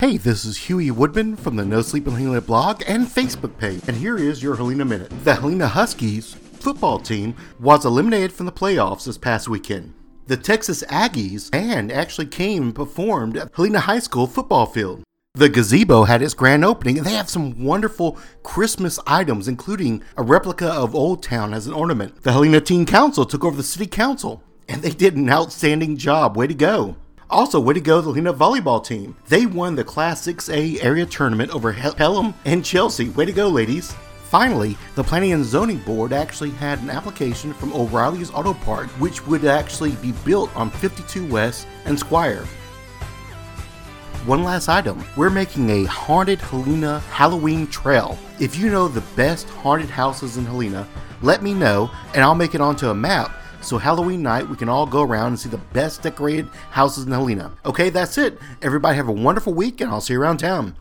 Hey, this is Huey Woodman from the No Sleep in Helena blog and Facebook page, and here is your Helena Minute. The Helena Huskies football team was eliminated from the playoffs this past weekend. The Texas Aggies band actually came and performed at Helena High School football field. The gazebo had its grand opening, and they have some wonderful Christmas items, including a replica of Old Town as an ornament. The Helena Teen Council took over the city council, and they did an outstanding job. Way to go! Also, way to go, the Helena volleyball team. They won the Class 6A area tournament over Pelham and Chelsea. Way to go, ladies. Finally, the Planning and Zoning Board actually had an application from O'Reilly's Auto Parts, which would actually be built on 52 West and Squire. One last item. We're making a haunted Helena Halloween trail. If you know the best haunted houses in Helena, let me know and I'll make it onto a map so Halloween night, we can all go around and see the best decorated houses in Helena. Okay, that's it. Everybody have a wonderful week, and I'll see you around town.